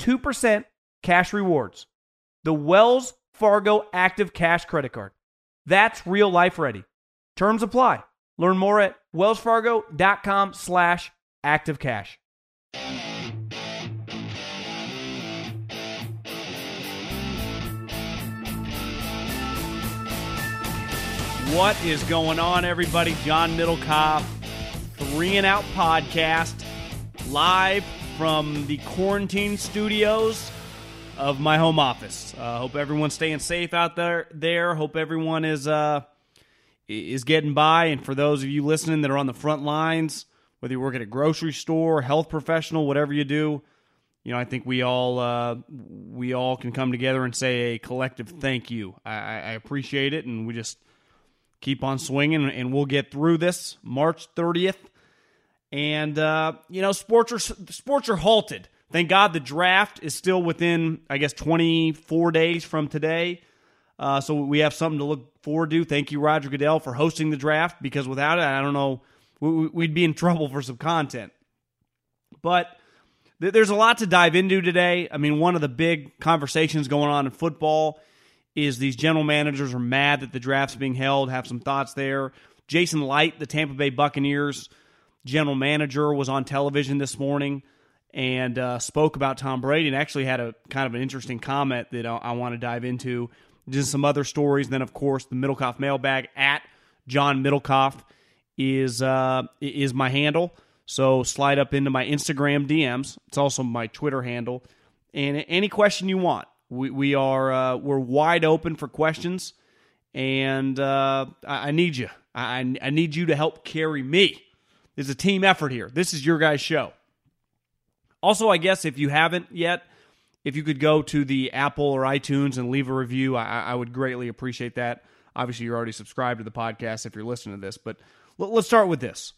2% cash rewards. The Wells Fargo Active Cash Credit Card. That's real life ready. Terms apply. Learn more at wellsfargo.com slash activecash. What is going on, everybody? John Middlekauff, Three and Out Podcast, live from the quarantine studios of my home office. Uh, hope everyone's staying safe out there. There, hope everyone is uh, is getting by. And for those of you listening that are on the front lines, whether you work at a grocery store, health professional, whatever you do, you know, I think we all uh, we all can come together and say a collective thank you. I, I appreciate it, and we just keep on swinging, and we'll get through this March 30th. And uh, you know, sports are sports are halted. Thank God the draft is still within, I guess, 24 days from today. Uh, so we have something to look forward to. Thank you, Roger Goodell, for hosting the draft. Because without it, I don't know, we, we'd be in trouble for some content. But th- there's a lot to dive into today. I mean, one of the big conversations going on in football is these general managers are mad that the draft's being held. Have some thoughts there. Jason Licht, the Tampa Bay Buccaneers general manager, was on television this morning and uh, spoke about Tom Brady and actually had a kind of an interesting comment that I, I want to dive into. Just some other stories. And then, of course, the Middlekauff mailbag at John Middlekauff is uh, is my handle. So slide up into my Instagram DMs. It's also my Twitter handle. And any question you want, we, we are uh, we're wide open for questions. And uh, I, I need you. I, I need you to help carry me. It's a team effort here. This is your guys' show. Also, I guess if you haven't yet, if you could go to the Apple or iTunes and leave a review, I, I would greatly appreciate that. Obviously, you're already subscribed to the podcast if you're listening to this, but let, let's start with this.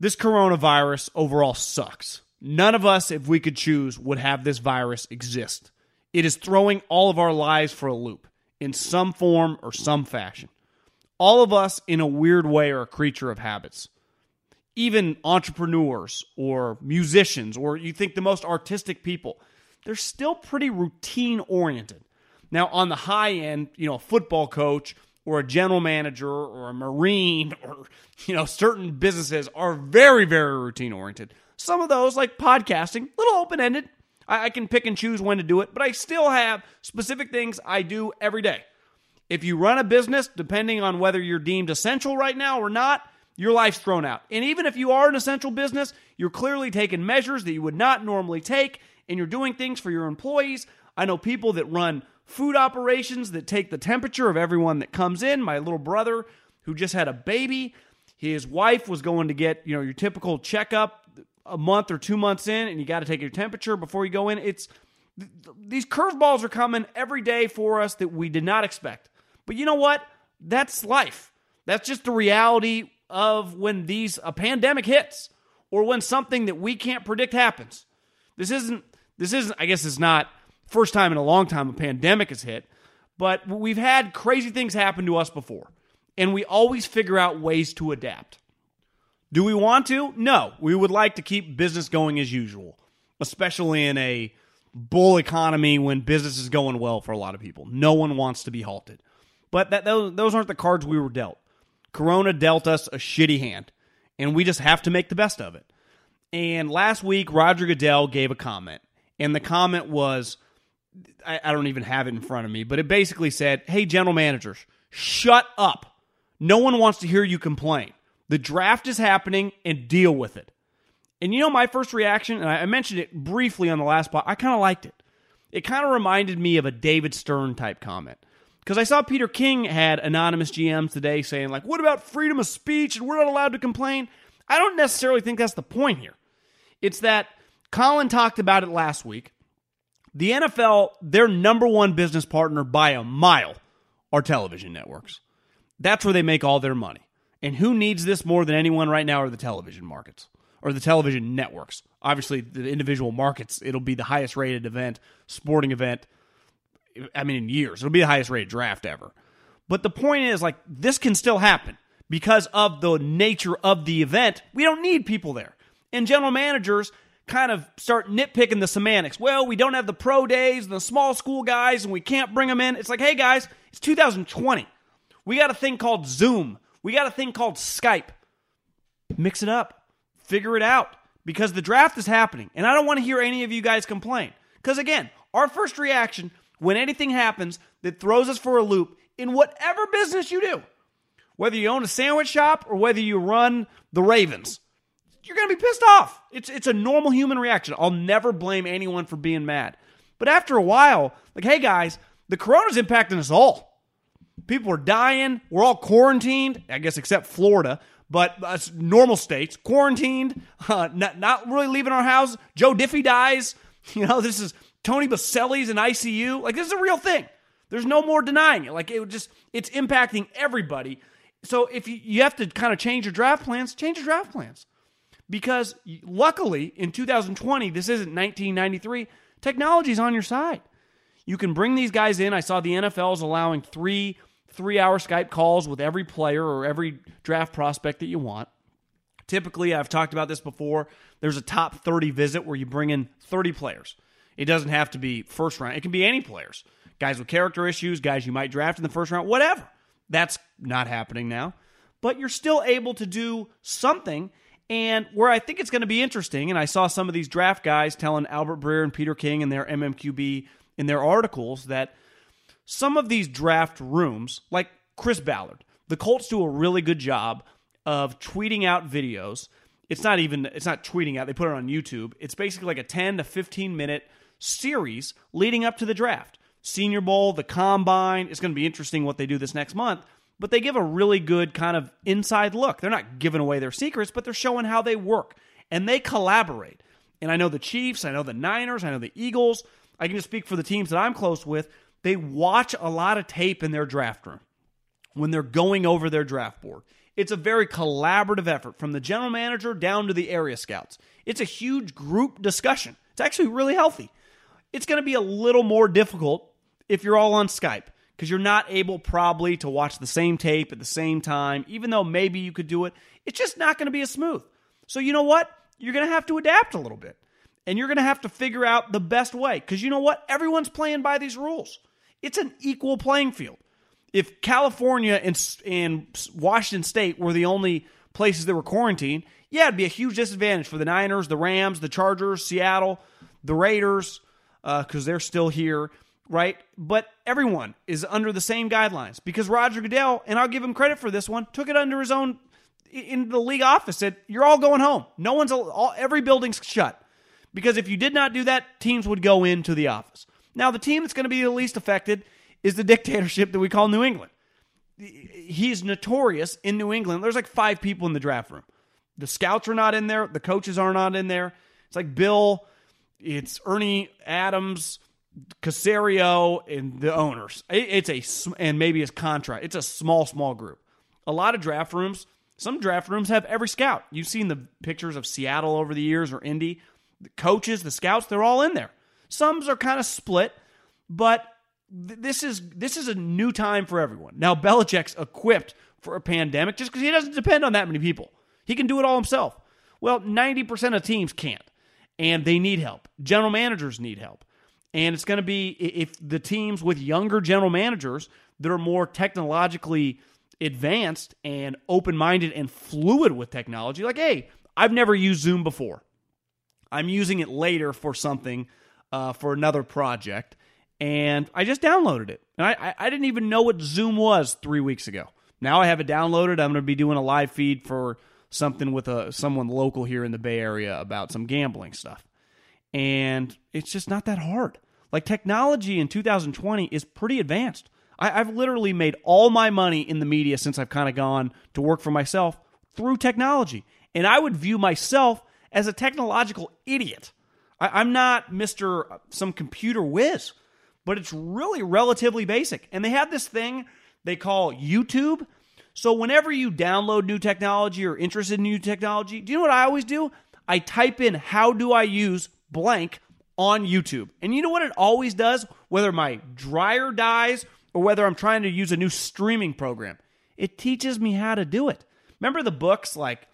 This coronavirus overall sucks. None of us, if we could choose, would have this virus exist. It is throwing all of our lives for a loop in some form or some fashion. All of us, in a weird way, are a creature of habits even entrepreneurs or musicians, or you think the most artistic people, they're still pretty routine oriented. Now, on the high end, you know, a football coach or a general manager or a marine or, you know, certain businesses are very, very routine oriented. Some of those, like podcasting, little open ended. I, I can pick and choose when to do it, but I still have specific things I do every day. If you run a business, depending on whether you're deemed essential right now or not, your life's thrown out. And even if you are an essential business, you're clearly taking measures that you would not normally take, and you're doing things for your employees. I know people that run food operations that take the temperature of everyone that comes in. My little brother, who just had a baby, his wife was going to get, you know, your typical checkup a month or two months in, and you got to take your temperature before you go in. It's these curveballs are coming every day for us that we did not expect. But you know what? That's life. That's just the reality of when these a pandemic hits or when something that we can't predict happens. This isn't this isn't I guess it's not first time in a long time a pandemic has hit, but we've had crazy things happen to us before. And we always figure out ways to adapt. Do we want to? No. We would like to keep business going as usual, especially in a bull economy when business is going well for a lot of people. No one wants to be halted. But that, those, those aren't the cards we were dealt. Corona dealt us a shitty hand, and we just have to make the best of it. And last week, Roger Goodell gave a comment, and the comment was I, I don't even have it in front of me, but it basically said, Hey, general managers, shut up. No one wants to hear you complain. The draft is happening and deal with it. And you know, my first reaction, and I mentioned it briefly on the last part, I kind of liked it. It kind of reminded me of a David Stern type comment. Because I saw Peter King had anonymous GMs today saying, like, what about freedom of speech and we're not allowed to complain? I don't necessarily think that's the point here. It's that Colin talked about it last week. The NFL, their number one business partner by a mile are television networks. That's where they make all their money. And who needs this more than anyone right now are the television markets or the television networks. Obviously, the individual markets, it'll be the highest rated event, sporting event, I mean, in years. It'll be the highest rated draft ever. But the point is, like, this can still happen because of the nature of the event. We don't need people there. And general managers kind of start nitpicking the semantics. Well, we don't have the pro days and the small school guys, and we can't bring them in. It's like, hey, guys, it's 2020. We got a thing called Zoom. We got a thing called Skype. Mix it up, figure it out, because the draft is happening. And I don't want to hear any of you guys complain. Because again, our first reaction when anything happens that throws us for a loop in whatever business you do, whether you own a sandwich shop or whether you run the Ravens, you're going to be pissed off. It's, it's a normal human reaction. I'll never blame anyone for being mad. But after a while, like, hey guys, the corona's impacting us all. People are dying. We're all quarantined, I guess, except Florida, but uh, normal states, quarantined, uh, not, not really leaving our house. Joe Diffie dies. You know, this is Tony Boselli's in ICU. Like, this is a real thing. There's no more denying it. Like, it just, it's impacting everybody. So if you, you have to kind of change your draft plans, change your draft plans. Because luckily, in 2020, this isn't 1993, technology's on your side. You can bring these guys in. I saw the NFL is allowing three three hour Skype calls with every player or every draft prospect that you want. Typically, I've talked about this before, there's a top 30 visit where you bring in 30 players. It doesn't have to be first round, it can be any players. Guys with character issues, guys you might draft in the first round, whatever. That's not happening now. But you're still able to do something. And where I think it's going to be interesting, and I saw some of these draft guys telling Albert Breer and Peter King in their MMQB in their articles that some of these draft rooms, like Chris Ballard, the Colts do a really good job of tweeting out videos. It's not even it's not tweeting out, they put it on YouTube. It's basically like a 10 to 15 minute series leading up to the draft. Senior Bowl, the combine, it's going to be interesting what they do this next month, but they give a really good kind of inside look. They're not giving away their secrets, but they're showing how they work and they collaborate. And I know the Chiefs, I know the Niners, I know the Eagles. I can just speak for the teams that I'm close with they watch a lot of tape in their draft room when they're going over their draft board. It's a very collaborative effort from the general manager down to the area scouts. It's a huge group discussion. It's actually really healthy. It's going to be a little more difficult if you're all on Skype because you're not able probably to watch the same tape at the same time, even though maybe you could do it. It's just not going to be as smooth. So, you know what? You're going to have to adapt a little bit and you're going to have to figure out the best way because you know what? Everyone's playing by these rules. It's an equal playing field. If California and, and Washington State were the only places that were quarantined, yeah, it'd be a huge disadvantage for the Niners, the Rams, the Chargers, Seattle, the Raiders, because uh, they're still here, right? But everyone is under the same guidelines because Roger Goodell, and I'll give him credit for this one, took it under his own in the league office. Said you're all going home. No one's all, every building's shut because if you did not do that, teams would go into the office. Now, the team that's going to be the least affected is the dictatorship that we call New England. He's notorious in New England. There's like five people in the draft room. The scouts are not in there, the coaches are not in there. It's like Bill, it's Ernie Adams, Caserio and the owners. It's a and maybe his contract. It's a small, small group. A lot of draft rooms. Some draft rooms have every scout. You've seen the pictures of Seattle over the years or Indy. The coaches, the scouts, they're all in there. Some are kind of split, but this is this is a new time for everyone. Now Belichick's equipped for a pandemic just because he doesn't depend on that many people. He can do it all himself. Well, 90% of teams can't, and they need help. General managers need help. And it's going to be if the teams with younger general managers that are more technologically advanced and open minded and fluid with technology, like, hey, I've never used Zoom before. I'm using it later for something, uh, for another project. And I just downloaded it. And I, I didn't even know what Zoom was three weeks ago. Now I have it downloaded. I'm going to be doing a live feed for something with a someone local here in the Bay Area about some gambling stuff and it's just not that hard. Like technology in 2020 is pretty advanced. I, have literally made all my money in the media since I've kind of gone to work for myself through technology. And I would view myself as a technological idiot. I, I'm not Mr. Some computer whiz, but it's really relatively basic. And they have this thing they call YouTube. So whenever you download new technology or interested in new technology, do you know what I always do? I type in how do I use blank on YouTube. And you know what it always does? Whether my dryer dies or whether I'm trying to use a new streaming program, it teaches me how to do it. Remember the books like,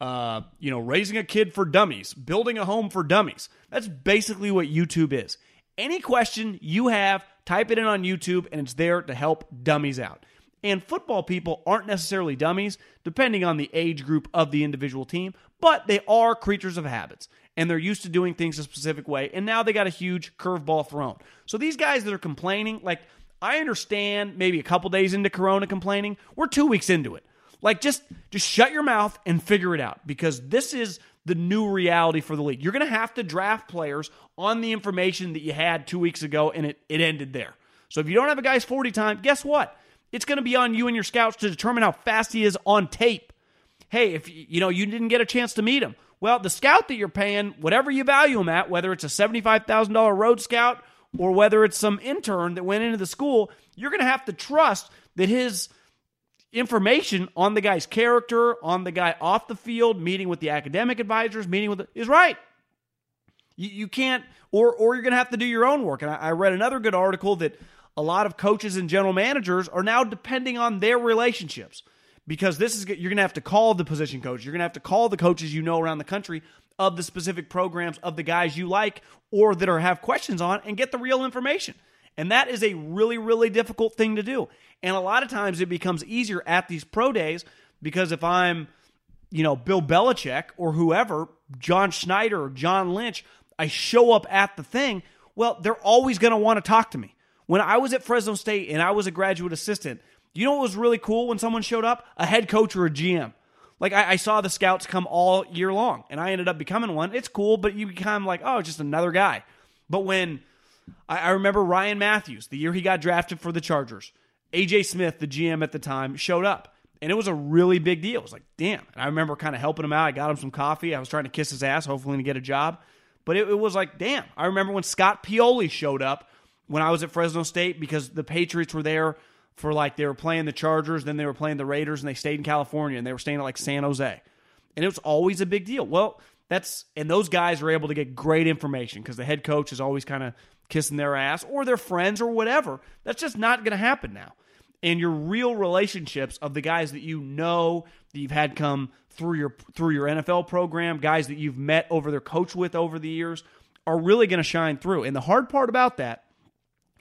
uh, you know, Raising a Kid for Dummies, Building a Home for Dummies? That's basically what YouTube is. Any question you have, type it in on YouTube and it's there to help dummies out. And football people aren't necessarily dummies, depending on the age group of the individual team, but they are creatures of habits and they're used to doing things a specific way. And now they got a huge curveball thrown. So these guys that are complaining, like, I understand maybe a couple days into Corona complaining. We're two weeks into it. Like, just just shut your mouth and figure it out because this is the new reality for the league. You're going to have to draft players on the information that you had two weeks ago, and it, it ended there. So if you don't have a guy's 40 time, guess what? It's going to be on you and your scouts to determine how fast he is on tape. Hey, if you know you didn't get a chance to meet him, well, the scout that you're paying, whatever you value him at, whether it's a $75,000 road scout or whether it's some intern that went into the school, you're going to have to trust that his information on the guy's character, on the guy off the field, meeting with the academic advisors, meeting with the, is right. You, you can't, or or you're going to have to do your own work. And I, I read another good article that a lot of coaches and general managers are now depending on their relationships because this is you're going to have to call the position coach. You're going to have to call the coaches you know around the country of the specific programs of the guys you like or that are have questions on and get the real information. And that is a really really difficult thing to do. And a lot of times it becomes easier at these pro days because if I'm you know Bill Belichick or whoever, John Schneider or John Lynch, I show up at the thing, well, they're always going to want to talk to me. When I was at Fresno State and I was a graduate assistant, you know what was really cool when someone showed up? A head coach or a GM. Like I, I, saw the scouts come all year long, and I ended up becoming one. It's cool, but you become like, oh, just another guy. But when I, I remember Ryan Mathews, the year he got drafted for the Chargers, AJ Smith, the GM at the time, showed up. And it was a really big deal. It was like, damn. And I remember kind of helping him out. I got him some coffee. I was trying to kiss his ass, hopefully to get a job. But it, it was like, damn. I remember when Scott Pioli showed up when I was at Fresno State because the Patriots were there for like they were playing the Chargers, then they were playing the Raiders, and they stayed in California and they were staying at like San Jose. And it was always a big deal. Well, that's and those guys are able to get great information because the head coach is always kind of kissing their ass or their friends or whatever. That's just not going to happen now. And your real relationships of the guys that you know that you've had come through your through your NFL program, guys that you've met over their coach with over the years, are really going to shine through. And the hard part about that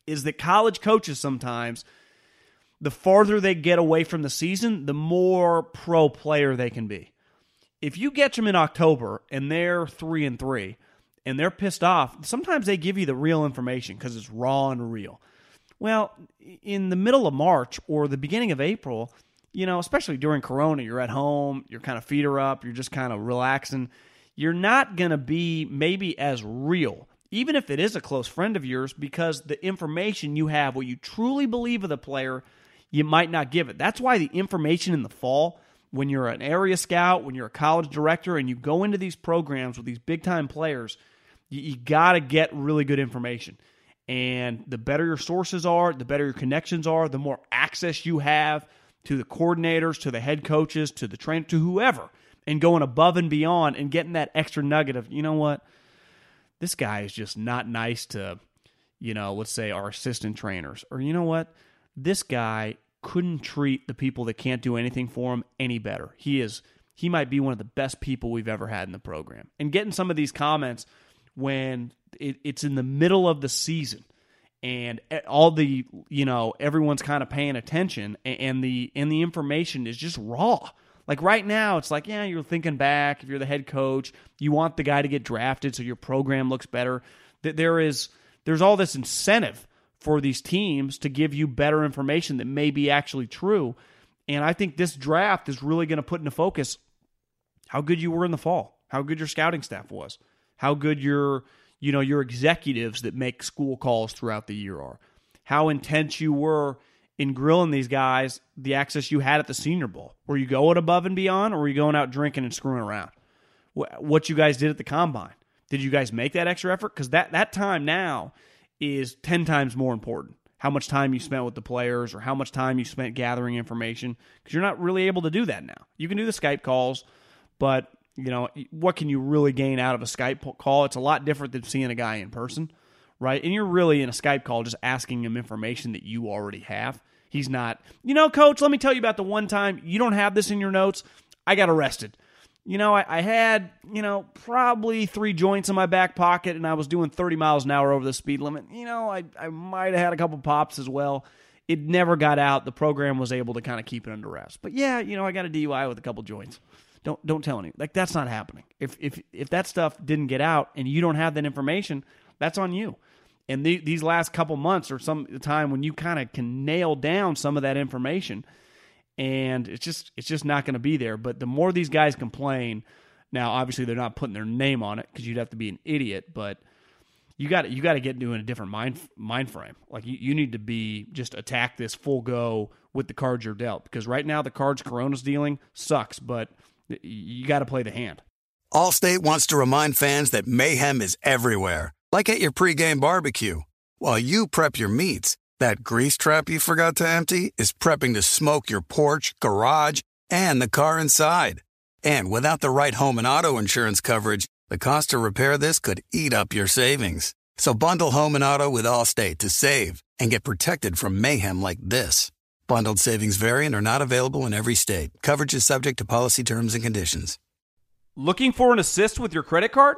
is that college coaches sometimes the farther they get away from the season, the more pro player they can be. If you get them in October and they're three and three and they're pissed off, sometimes they give you the real information because it's raw and real. Well, in the middle of March or the beginning of April, you know, especially during Corona, you're at home, your kind of feet are up, you're just kind of relaxing. You're not going to be maybe as real, even if it is a close friend of yours, because the information you have, what you truly believe of the player, you might not give it. That's why the information in the fall, when you're an area scout, when you're a college director, and you go into these programs with these big time players, you, you got to get really good information. And the better your sources are, the better your connections are, the more access you have to the coordinators, to the head coaches, to the trainer, to whoever, and going above and beyond and getting that extra nugget of, you know what, this guy is just not nice to, you know, let's say our assistant trainers. Or you know what, this guy couldn't treat the people that can't do anything for him any better. He is he might be one of the best people we've ever had in the program. And getting some of these comments when it, it's in the middle of the season and all the you know everyone's kind of paying attention and the and the information is just raw like right now it's like yeah you're thinking back. If you're the head coach you want the guy to get drafted so your program looks better. That there is there's all this incentive for these teams to give you better information that may be actually true. And i think this draft is really going to put into focus how good you were in the fall how good your scouting staff was how good your you know your executives that make school calls throughout the year are how intense you were in grilling these guys the access you had at the senior bowl. Were you going above and beyond or were you going out drinking and screwing around? What you guys did at the combine. Did you guys make that extra effort? Because that that time now is 10 times more important how much time you spent with the players or how much time you spent gathering information because you're not really able to do that now. You can do the skype calls but you know, what can you really gain out of a Skype call? It's a lot different than seeing a guy in person, right? And you're really in a Skype call just asking him information that you already have. He's not, you know, coach, let me tell you about the one time you don't have this in your notes. I got arrested. You know, I, I had, you know, probably three joints in my back pocket and I was doing 30 miles an hour over the speed limit. You know, I, I might have had a couple pops as well. It never got out. The program was able to kind of keep it under wraps. But yeah, you know, I got a DUI with a couple joints. Don't don't tell anyone. Like that's not happening. If if if that stuff didn't get out and you don't have that information, that's on you. And the, these last couple months or some time when you kind of can nail down some of that information, and it's just it's just not going to be there. But the more these guys complain, now obviously they're not putting their name on it because you'd have to be an idiot, but you got you got to get into a different mind mind frame. Like you, you need to be just attack this full go with the cards you're dealt because right now the cards Corona's dealing sucks, but you got to play the hand. Allstate wants to remind fans that mayhem is everywhere, like at your pregame barbecue. While you prep your meats, that grease trap you forgot to empty is prepping to smoke your porch, garage, and the car inside. And without the right home and auto insurance coverage, the cost to repair this could eat up your savings. So bundle home and auto with Allstate to save and get protected from mayhem like this. Bundled savings variant are not available in every state. Coverage is subject to policy terms and conditions. Looking for an assist with your credit card,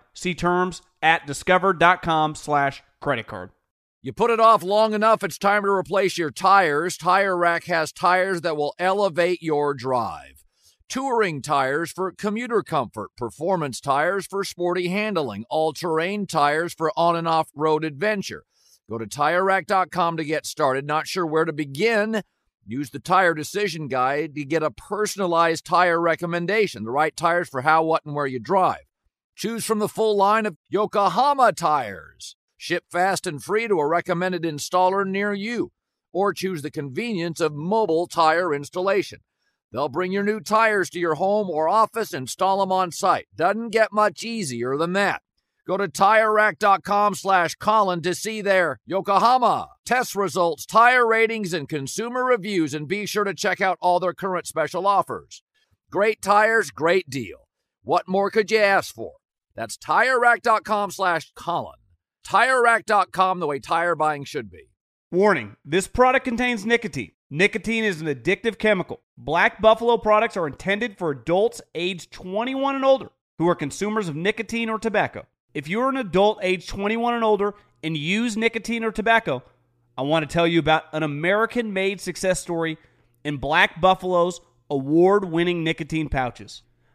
See terms at discover.com slash credit card. You put it off long enough, it's time to replace your tires. Tire Rack has tires that will elevate your drive. Touring tires for commuter comfort, performance tires for sporty handling, all terrain tires for on and off road adventure. Go to TireRack.com to get started. Not sure where to begin? Use the Tire Decision Guide to get a personalized tire recommendation, the right tires for how, what, and where you drive. Choose from the full line of Yokohama tires. Ship fast and free to a recommended installer near you. Or choose the convenience of mobile tire installation. They'll bring your new tires to your home or office, install them on site. Doesn't get much easier than that. Go to TireRack.com slash Colin to see their Yokohama test results, tire ratings, and consumer reviews, and be sure to check out all their current special offers. Great tires, great deal. What more could you ask for? That's TireRack.com slash Colin. TireRack.com, the way tire buying should be. Warning, this product contains nicotine. Nicotine is an addictive chemical. Black Buffalo products are intended for adults age 21 and older who are consumers of nicotine or tobacco. If you're an adult age 21 and older and use nicotine or tobacco, I want to tell you about an American made success story in Black Buffalo's award winning nicotine pouches.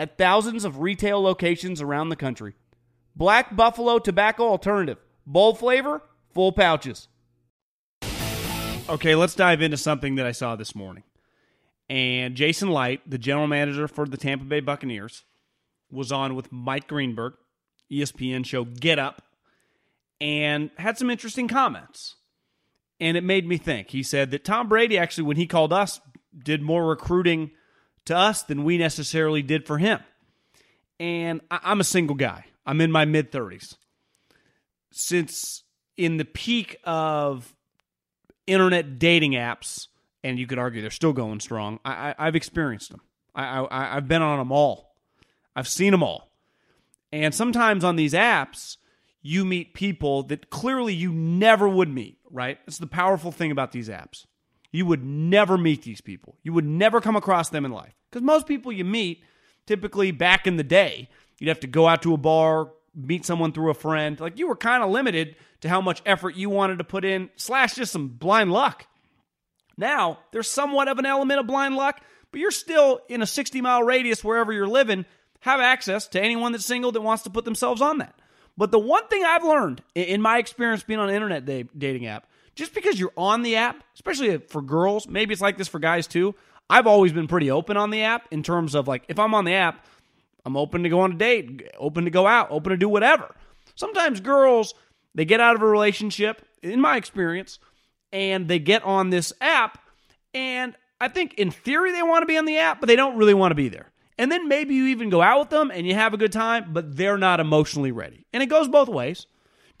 at thousands of retail locations around the country. Black Buffalo Tobacco Alternative. Bold flavor, full pouches. Okay, let's dive into something that I saw this morning. And Jason Licht, the general manager for the Tampa Bay Buccaneers, was on with Mike Greenberg, ESPN show Get Up, and had some interesting comments. And it made me think. He said that Tom Brady actually, when he called us, did more recruiting to us than we necessarily did for him. And I'm a single guy. I'm in my mid 30s. Since in the peak of internet dating apps, and you could argue they're still going strong, I, have experienced them. I, I, I've been on them all. I've seen them all. And sometimes on these apps, you meet people that clearly you never would meet, right? It's the powerful thing about these apps. You would never meet these people. You would never come across them in life. Because most people you meet, typically back in the day, you'd have to go out to a bar, meet someone through a friend. Like you were kind of limited to how much effort you wanted to put in, slash just some blind luck. Now, there's somewhat of an element of blind luck, but you're still in a 60 mile radius wherever you're living, have access to anyone that's single that wants to put themselves on that. But the one thing I've learned in my experience being on an internet dating app, just because you're on the app, especially for girls, maybe it's like this for guys too. I've always been pretty open on the app in terms of like if I'm on the app, I'm open to go on a date, open to go out, open to do whatever. Sometimes girls, they get out of a relationship, in my experience, and they get on this app, and I think in theory they want to be on the app, but they don't really want to be there. And then maybe you even go out with them and you have a good time, but they're not emotionally ready. And it goes both ways.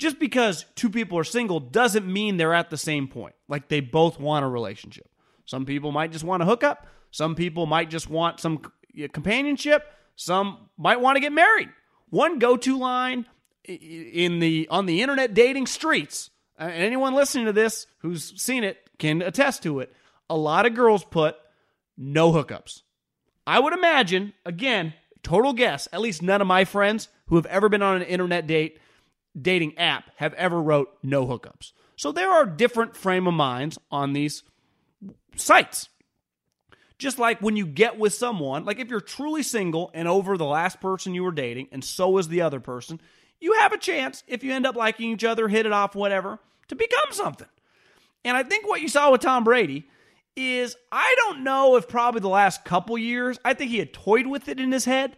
Just because two people are single doesn't mean they're at the same point. Like they both want a relationship. Some people might just want a hookup. Some people might just want some companionship. Some might want to get married. One go-to line in the on the internet dating streets, anyone listening to this who's seen it can attest to it. A lot of girls put no hookups. I would imagine, again, total guess, at least none of my friends who have ever been on an internet date dating app have ever wrote no hookups. So there are different frame of minds on these sites. Just like when you get with someone, like if you're truly single and over the last person you were dating, and so is the other person, you have a chance, if you end up liking each other, hit it off, whatever, to become something. And I think what you saw with Tom Brady is I don't know if probably the last couple years, I think he had toyed with it in his head.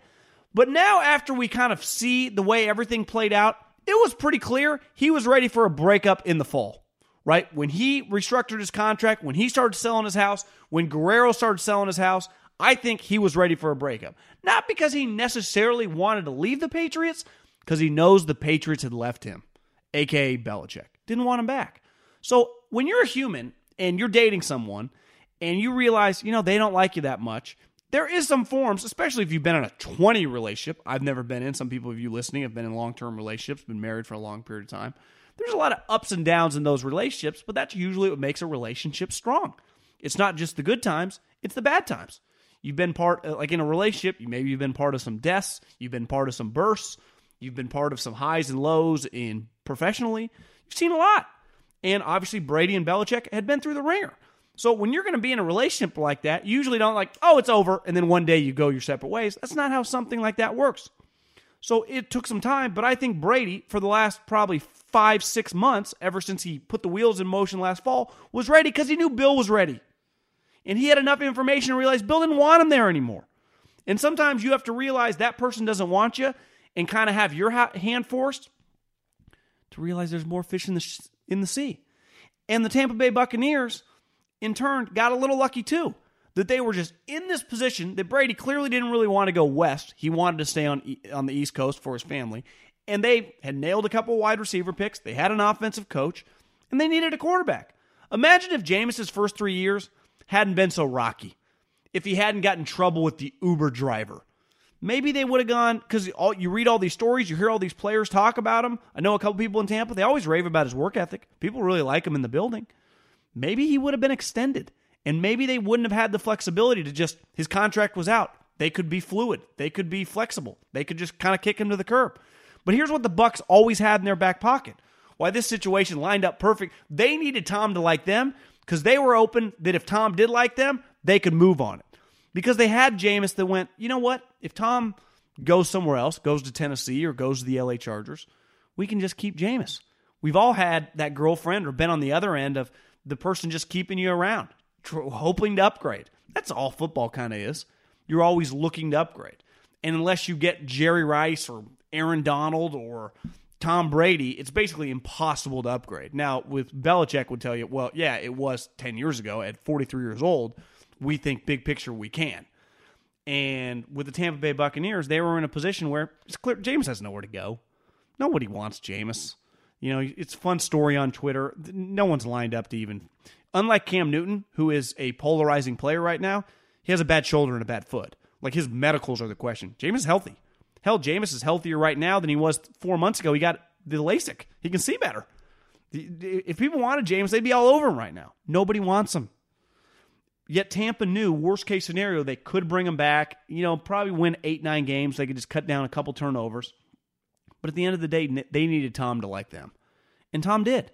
But now, after we kind of see the way everything played out, it was pretty clear he was ready for a breakup in the fall right? When he restructured his contract, when he started selling his house, when Guerrero started selling his house, I think he was ready for a breakup. Not because he necessarily wanted to leave the Patriots, because he knows the Patriots had left him, aka Belichick. Didn't want him back. So when you're a human and you're dating someone and you realize, you know, they don't like you that much, there is some forms, especially if you've been in a 20 relationship. I've never been in. Some people of you listening have been in long term relationships, been married for a long period of time. There's a lot of ups and downs in those relationships, but that's usually what makes a relationship strong. It's not just the good times, it's the bad times. You've been part, uh, like in a relationship, you maybe you've been part of some deaths, you've been part of some bursts, you've been part of some highs and lows in professionally. You've seen a lot. And obviously, Brady and Belichick had been through the ringer. So when you're going to be in a relationship like that, you usually don't like, oh, it's over, and then one day you go your separate ways. That's not how something like that works. So it took some time, but I think Brady, for the last probably five, six months, ever since he put the wheels in motion last fall, was ready because he knew Bill was ready. And he had enough information to realize Bill didn't want him there anymore. And sometimes you have to realize that person doesn't want you and kind of have your hand forced to realize there's more fish in the, in the sea. And the Tampa Bay Buccaneers, in turn, got a little lucky too. That they were just in this position that Brady clearly didn't really want to go west. He wanted to stay on on the East Coast for his family. And they had nailed a couple wide receiver picks. They had an offensive coach, and they needed a quarterback. Imagine if Jameis's first three years hadn't been so rocky. If he hadn't gotten trouble with the Uber driver. Maybe they would have gone because you read all these stories, you hear all these players talk about him. I know a couple people in Tampa, they always rave about his work ethic. People really like him in the building. Maybe he would have been extended, and maybe they wouldn't have had the flexibility to just, his contract was out. They could be fluid, they could be flexible, they could just kind of kick him to the curb. But here's what the Bucks always had in their back pocket. Why this situation lined up perfect. They needed Tom to like them because they were open that if Tom did like them, they could move on it. Because they had Jameis that went, you know what? If Tom goes somewhere else, goes to Tennessee or goes to the LA Chargers, we can just keep Jameis. We've all had that girlfriend or been on the other end of the person just keeping you around, hoping to upgrade. That's all football kind of is. You're always looking to upgrade. And unless you get Jerry Rice or Aaron Donald or Tom Brady, it's basically impossible to upgrade. Now, with Belichick would tell you, well, yeah, it was 10 years ago at 43 years old. We think big picture we can. And with the Tampa Bay Buccaneers, they were in a position where it's clear Jameis has nowhere to go. Nobody wants Jameis. You know, it's a fun story on Twitter. No one's lined up to even. Unlike Cam Newton, who is a polarizing player right now, he has a bad shoulder and a bad foot. Like his medicals are the question. Jameis is healthy. Hell, Jameis is healthier right now than he was four months ago. He got the LASIK. He can see better. If people wanted Jameis, they'd be all over him right now. Nobody wants him. Yet Tampa knew, worst case scenario, they could bring him back. You know, probably win eight, nine games. They could just cut down a couple turnovers. But at the end of the day, they needed Tom to like them. And Tom did.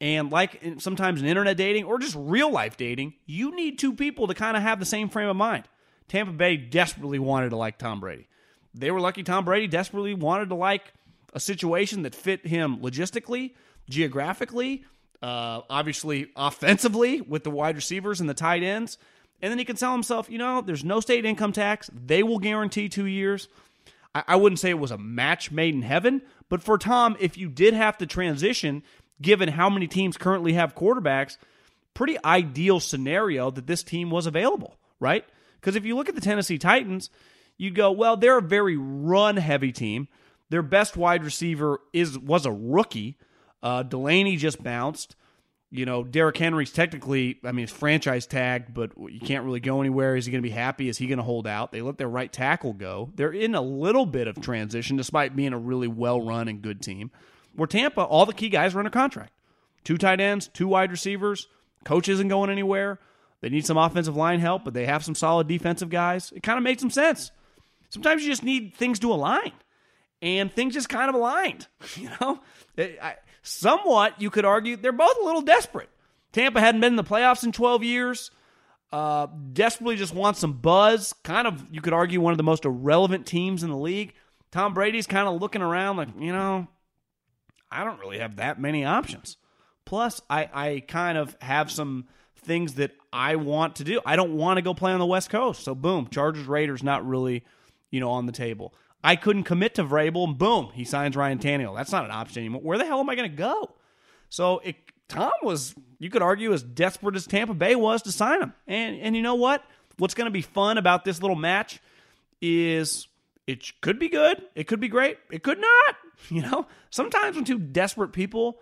And like sometimes in internet dating or just real life dating, you need two people to kind of have the same frame of mind. Tampa Bay desperately wanted to like Tom Brady. They were lucky Tom Brady desperately wanted to like a situation that fit him logistically, geographically, uh, obviously offensively with the wide receivers and the tight ends. And then he can sell himself, you know, there's no state income tax. They will guarantee two years. I, I wouldn't say it was a match made in heaven, but for Tom, if you did have to transition, given how many teams currently have quarterbacks, pretty ideal scenario that this team was available, right? Because if you look at the Tennessee Titans, you'd go, well, they're a very run heavy team. Their best wide receiver is was a rookie. Uh, Delanie just bounced. You know, Derrick Henry's technically, I mean, it's franchise tagged, but you can't really go anywhere. Is he going to be happy? Is he going to hold out? They let their right tackle go. They're in a little bit of transition, despite being a really well run and good team. Where Tampa, all the key guys are under contract. Two tight ends, two wide receivers. Coach isn't going anywhere. They need some offensive line help, but they have some solid defensive guys. It kind of makes some sense. Sometimes you just need things to align, and things just kind of aligned. You know, I, somewhat you could argue they're both a little desperate. Tampa hadn't been in the playoffs in 12 years. Uh, desperately just wants some buzz. Kind of, you could argue, one of the most irrelevant teams in the league. Tom Brady's kind of looking around like, you know, I don't really have that many options. Plus, I, I kind of have some things that I want to do. I don't want to go play on the West Coast. So, boom, Chargers, Raiders, not really you know, on the table. I couldn't commit to Vrabel, and boom, he signs Ryan Tannehill. That's not an option anymore. Where the hell am I going to go? So it, Tom was, you could argue, as desperate as Tampa Bay was to sign him. And and you know what? What's going to be fun about this little match is it could be good, it could be great, it could not. You know, sometimes when two desperate people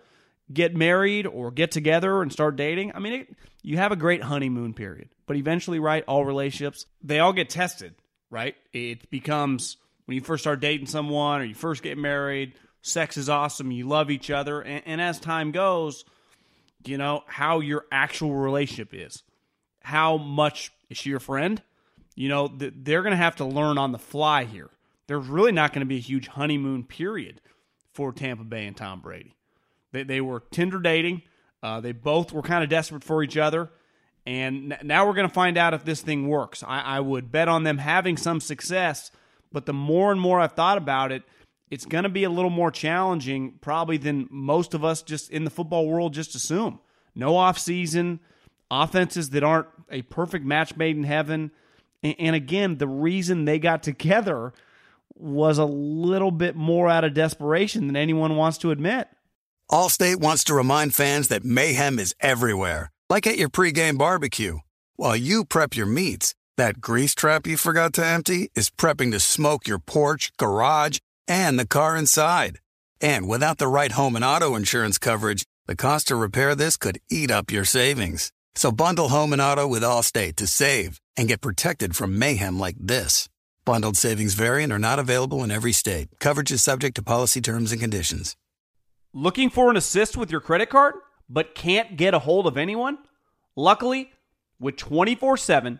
get married or get together and start dating, I mean, it, you have a great honeymoon period. But eventually, right, all relationships, they all get tested right? It becomes when you first start dating someone or you first get married, sex is awesome, you love each other, and, and as time goes, you know, how your actual relationship is. How much is she your friend? You know, they're going to have to learn on the fly here. There's really not going to be a huge honeymoon period for Tampa Bay and Tom Brady. They, they were Tinder dating. Uh, they both were kind of desperate for each other. And now we're going to find out if this thing works. I, I would bet on them having some success, but the more and more I've thought about it, it's going to be a little more challenging, probably than most of us just in the football world just assume. No off season, offenses that aren't a perfect match made in heaven. And again, the reason they got together was a little bit more out of desperation than anyone wants to admit. Allstate wants to remind fans that mayhem is everywhere, like at your pregame barbecue. While you prep your meats, that grease trap you forgot to empty is prepping to smoke your porch, garage, and the car inside. And without the right home and auto insurance coverage, the cost to repair this could eat up your savings. So bundle home and auto with Allstate to save and get protected from mayhem like this. Bundled savings variant are not available in every state. Coverage is subject to policy terms and conditions. Looking for an assist with your credit card, but can't get a hold of anyone? Luckily, with 24 7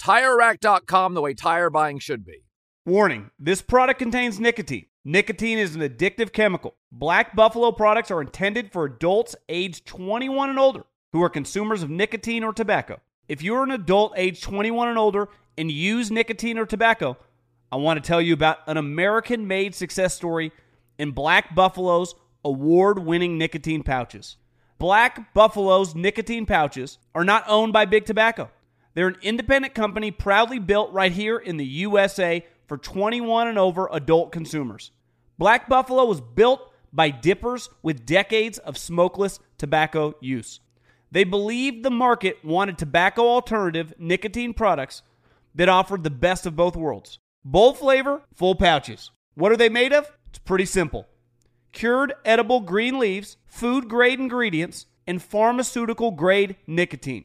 TireRack.com, the way tire buying should be. Warning, this product contains nicotine. Nicotine is an addictive chemical. Black Buffalo products are intended for adults aged 21 and older who are consumers of nicotine or tobacco. If you're an adult aged 21 and older and use nicotine or tobacco, I want to tell you about an American made success story in Black Buffalo's award winning nicotine pouches. Black Buffalo's nicotine pouches are not owned by Big Tobacco. They're an independent company proudly built right here in the USA for 21 and over adult consumers. Black Buffalo was built by dippers with decades of smokeless tobacco use. They believed the market wanted tobacco alternative nicotine products that offered the best of both worlds. Bold flavor, full pouches. What are they made of? It's pretty simple cured edible green leaves, food grade ingredients, and pharmaceutical grade nicotine.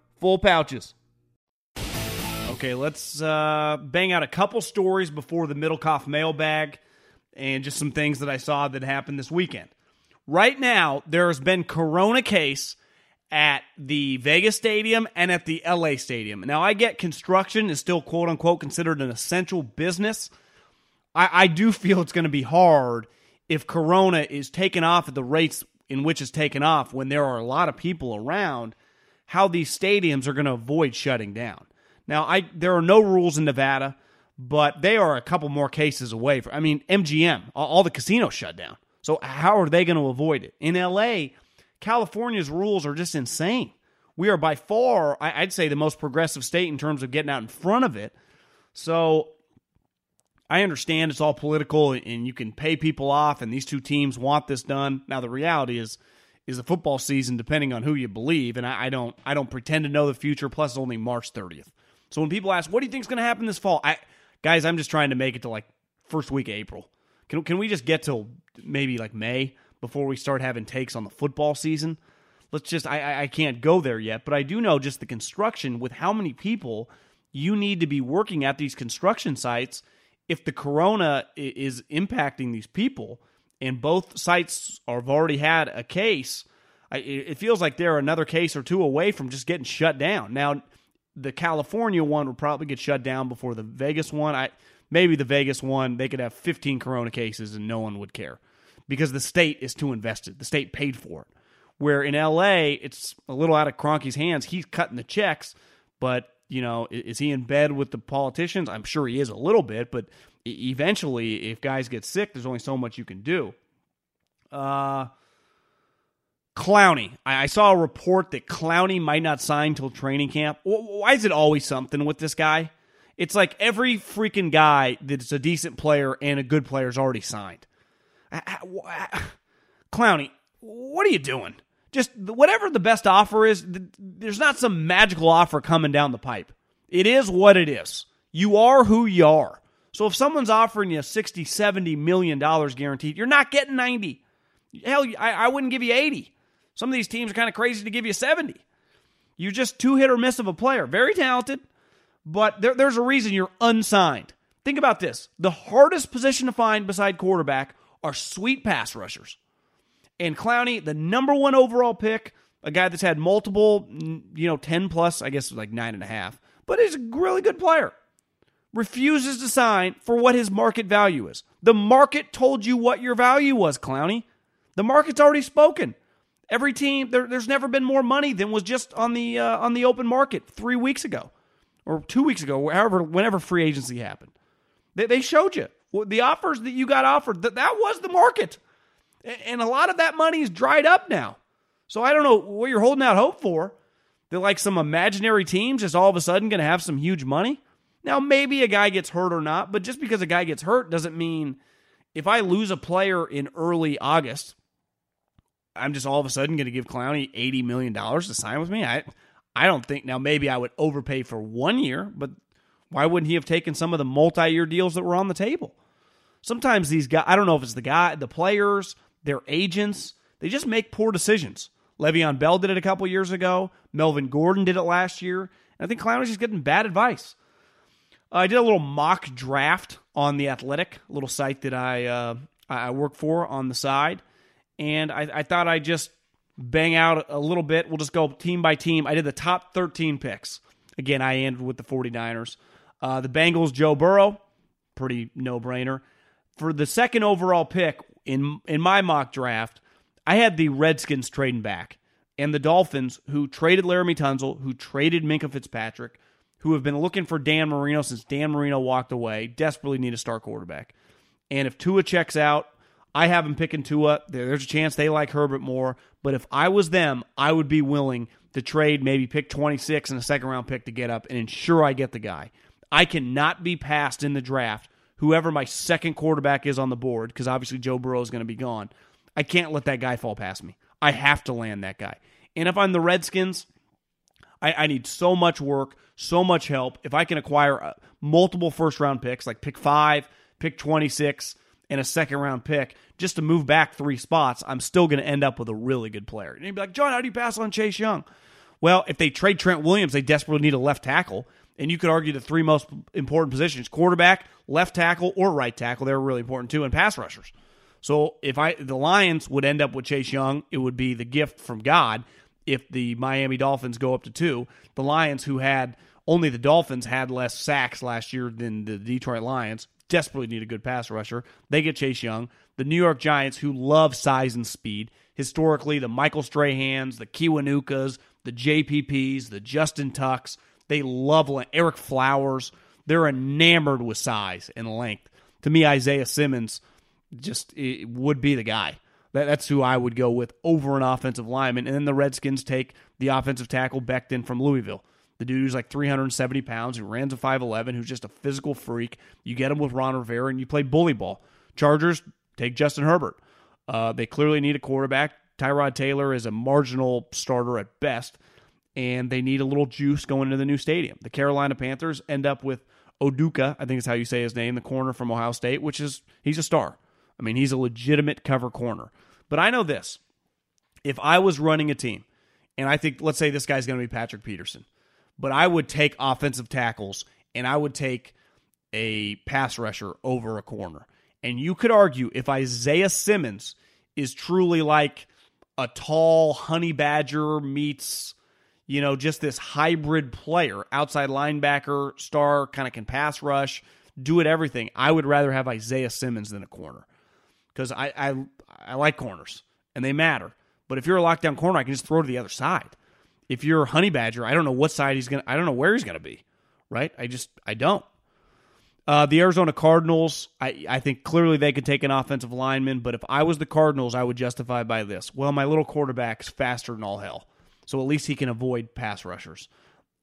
full pouches. Okay, let's uh, bang out a couple stories before the Middlekauff mailbag and just some things that I saw that happened this weekend. Right now, there has been corona case at the Vegas Stadium and at the LA Stadium. Now, I get construction is still quote unquote considered an essential business. I, I do feel it's going to be hard if Corona is taken off at the rates in which it's taken off when there are a lot of people around, how these stadiums are going to avoid shutting down. Now, I there are no rules in Nevada, but they are a couple more cases away. From, I mean, MGM, all, all the casinos shut down. So how are they going to avoid it? In LA, California's rules are just insane. We are by far, I'd say, the most progressive state in terms of getting out in front of it. So I understand it's all political and you can pay people off, and these two teams want this done. Now, the reality is, is the football season, depending on who you believe, and I, I don't, I don't pretend to know the future. Plus, it's only March 30th. So when people ask, "What do you think is going to happen this fall?" I, guys, I'm just trying to make it to like first week of April. Can can we just get till maybe like May before we start having takes on the football season? Let's just, I, I can't go there yet, but I do know just the construction with how many people you need to be working at these construction sites if the corona is impacting these people and both sites have already had a case I, it feels like they're another case or two away from just getting shut down. Now, the California one would probably get shut down before the Vegas one. I maybe the Vegas one they could have 15 corona cases and no one would care because the state is too invested. The state paid for it. Where in LA, it's a little out of Kroenke's hands. He's cutting the checks, but you know, is he in bed with the politicians? I'm sure he is a little bit, but eventually, if guys get sick, there's only so much you can do. Uh, Clowney. I, saw a report that Clowney might not sign till training camp. Why is it always something with this guy? It's like every freaking guy that's a decent player and a good player is already signed. Clowney, what are you doing? Just whatever the best offer is, there's not some magical offer coming down the pipe. It is what it is. You are who you are. So if someone's offering you 60, 70 million dollars guaranteed, you're not getting 90. Hell, I, I wouldn't give you 80. Some of these teams are kind of crazy to give you 70. You're just two hit or miss of a player. Very talented, but there, there's a reason you're unsigned. Think about this the hardest position to find beside quarterback are sweet pass rushers. And Clowney, the number one overall pick, a guy that's had multiple, you know, 10 plus, I guess like nine and a half, but he's a really good player. Refuses to sign for what his market value is. The market told you what your value was, Clowney. The market's already spoken. Every team, there, there's never been more money than was just on the uh, on the open market three weeks ago, or two weeks ago, however, whenever free agency happened. They, they showed you the offers that you got offered. That that was the market, and a lot of that money is dried up now. So I don't know what you're holding out hope for. They're like some imaginary teams just all of a sudden going to have some huge money. Now maybe a guy gets hurt or not, but just because a guy gets hurt doesn't mean if I lose a player in early August I'm just all of a sudden going to give Clowney eighty million dollars to sign with me. I I don't think now maybe I would overpay for one year, but why wouldn't he have taken some of the multi-year deals that were on the table? Sometimes these guys, I don't know if it's the guy, the players, their agents, they just make poor decisions. Le'Veon Bell did it a couple years ago. Melvin Gordon did it last year. And I think Clowney's just getting bad advice. I did a little mock draft on the Athletic, a little site that I uh, I work for on the side and I, I thought I'd just bang out a little bit. We'll just go team by team. I did the top 13 picks. Again, I ended with the 49ers. Uh, the Bengals, Joe Burrow, pretty no brainer. For the second overall pick in in my mock draft, I had the Redskins trading back and the Dolphins, who traded Laremy Tunsil, who traded Minkah Fitzpatrick, who have been looking for Dan Marino since Dan Marino walked away, desperately need a star quarterback. And if Tua checks out, I have them picking Tua. There's a chance they like Herbert more. But if I was them, I would be willing to trade maybe pick 26 and a second round pick to get up and ensure I get the guy. I cannot be passed in the draft, whoever my second quarterback is on the board, because obviously Joe Burrow is going to be gone. I can't let that guy fall past me. I have to land that guy. And if I'm the Redskins, I, I need so much work, so much help. If I can acquire uh, multiple first round picks, like pick five, pick 26, and a second round pick just to move back three spots, I'm still going to end up with a really good player. And you'd be like, John, how do you pass on Chase Young? Well, if they trade Trent Williams, they desperately need a left tackle. And you could argue the three most important positions quarterback, left tackle, or right tackle. They're really important too, and pass rushers. So if I the Lions would end up with Chase Young, it would be the gift from God if the Miami Dolphins go up to two. The Lions, who had only the Dolphins had less sacks last year than the Detroit Lions, desperately need a good pass rusher. They get Chase Young. The New York Giants, who love size and speed, historically, the Michael Strahans, the Kiwanukas, the JPPs, the Justin Tucks, they love Ereck Flowers. They're enamored with size and length. To me, Isaiah Simmons just would be the guy. That, that's who I would go with over an offensive lineman. And then the Redskins take the offensive tackle Becton from Louisville. The dude who's like 370 pounds, who runs a 5'11, who's just a physical freak. You get him with Ron Rivera and you play bully ball. Chargers take Justin Herbert. Uh, they clearly need a quarterback. Tyrod Taylor is a marginal starter at best, and they need a little juice going into the new stadium. The Carolina Panthers end up with Oduka, I think is how you say his name, the corner from Ohio State, which is he's a star. I mean, he's a legitimate cover corner. But I know this. If I was running a team, and I think let's say this guy's going to be Patrick Peterson but I would take offensive tackles and I would take a pass rusher over a corner. And you could argue if Isaiah Simmons is truly like a tall honey badger meets, you know, just this hybrid player, outside linebacker, star, kind of can pass rush, do it everything. I would rather have Isaiah Simmons than a corner because I, I I like corners and they matter. But if you're a lockdown corner, I can just throw to the other side. If you're a Honey Badger, I don't know what side he's gonna. I don't know where he's gonna be. Right? I just I don't. Uh, the Arizona Cardinals, I, I think clearly they could take an offensive lineman, but if I was the Cardinals, I would justify by this. Well, my little quarterback's faster than all hell, so at least he can avoid pass rushers.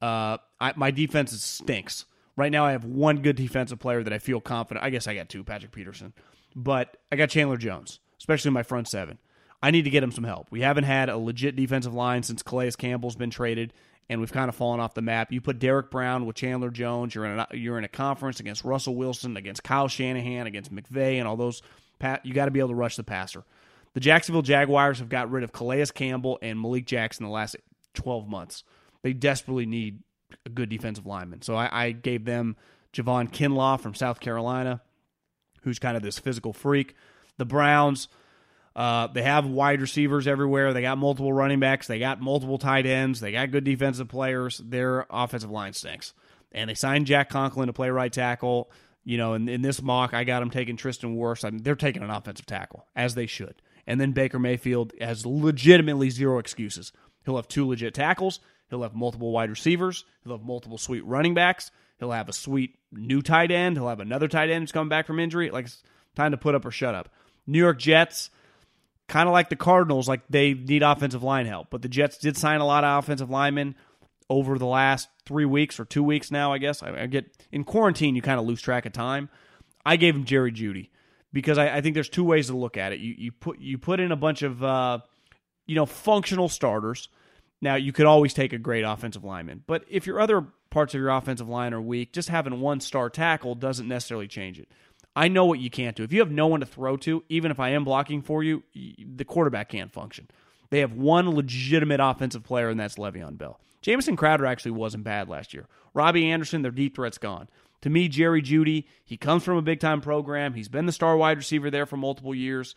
Uh, I, my defense stinks. Right now, I have one good defensive player that I feel confident. I guess I got two, Patrick Peterson, but I got Chandler Jones, especially my front seven. I need to get him some help. We haven't had a legit defensive line since Calais Campbell's been traded, and we've kind of fallen off the map. You put Derrick Brown with Chandler Jones. You're in a, you're in a conference against Russell Wilson, against Kyle Shanahan, against McVay, and all those. You got to be able to rush the passer. The Jacksonville Jaguars have got rid of Calais Campbell and Malik Jackson the last 12 months. They desperately need a good defensive lineman. So I, I gave them Javon Kinlaw from South Carolina, who's kind of this physical freak. The Browns uh, they have wide receivers everywhere. They got multiple running backs. They got multiple tight ends. They got good defensive players. Their offensive line stinks. And they signed Jack Conklin to play right tackle. You know, in, in this mock, I got them taking Tristan Wirfs. I mean, they're taking an offensive tackle, as they should. And then Baker Mayfield has legitimately zero excuses. He'll have two legit tackles. He'll have multiple wide receivers. He'll have multiple sweet running backs. He'll have a sweet new tight end. He'll have another tight end who's coming back from injury. Like, it's time to put up or shut up. New York Jets kind of like the Cardinals, like they need offensive line help. But the Jets did sign a lot of offensive linemen over the last three weeks or two weeks now, I guess. I, get in quarantine, you kind of lose track of time. I gave him Jerry Jeudy because I, I, think there's two ways to look at it. You you put you put in a bunch of uh, you know functional starters. Now you could always take a great offensive lineman, but if your other parts of your offensive line are weak, just having one star tackle doesn't necessarily change it. I know what you can't do. If you have no one to throw to, even if I am blocking for you, the quarterback can't function. They have one legitimate offensive player, and that's Le'Veon Bell. Jamison Crowder actually wasn't bad last year. Robby Anderson, their deep threat's gone. To me, Jerry Jeudy, he comes from a big time program. He's been the star wide receiver there for multiple years.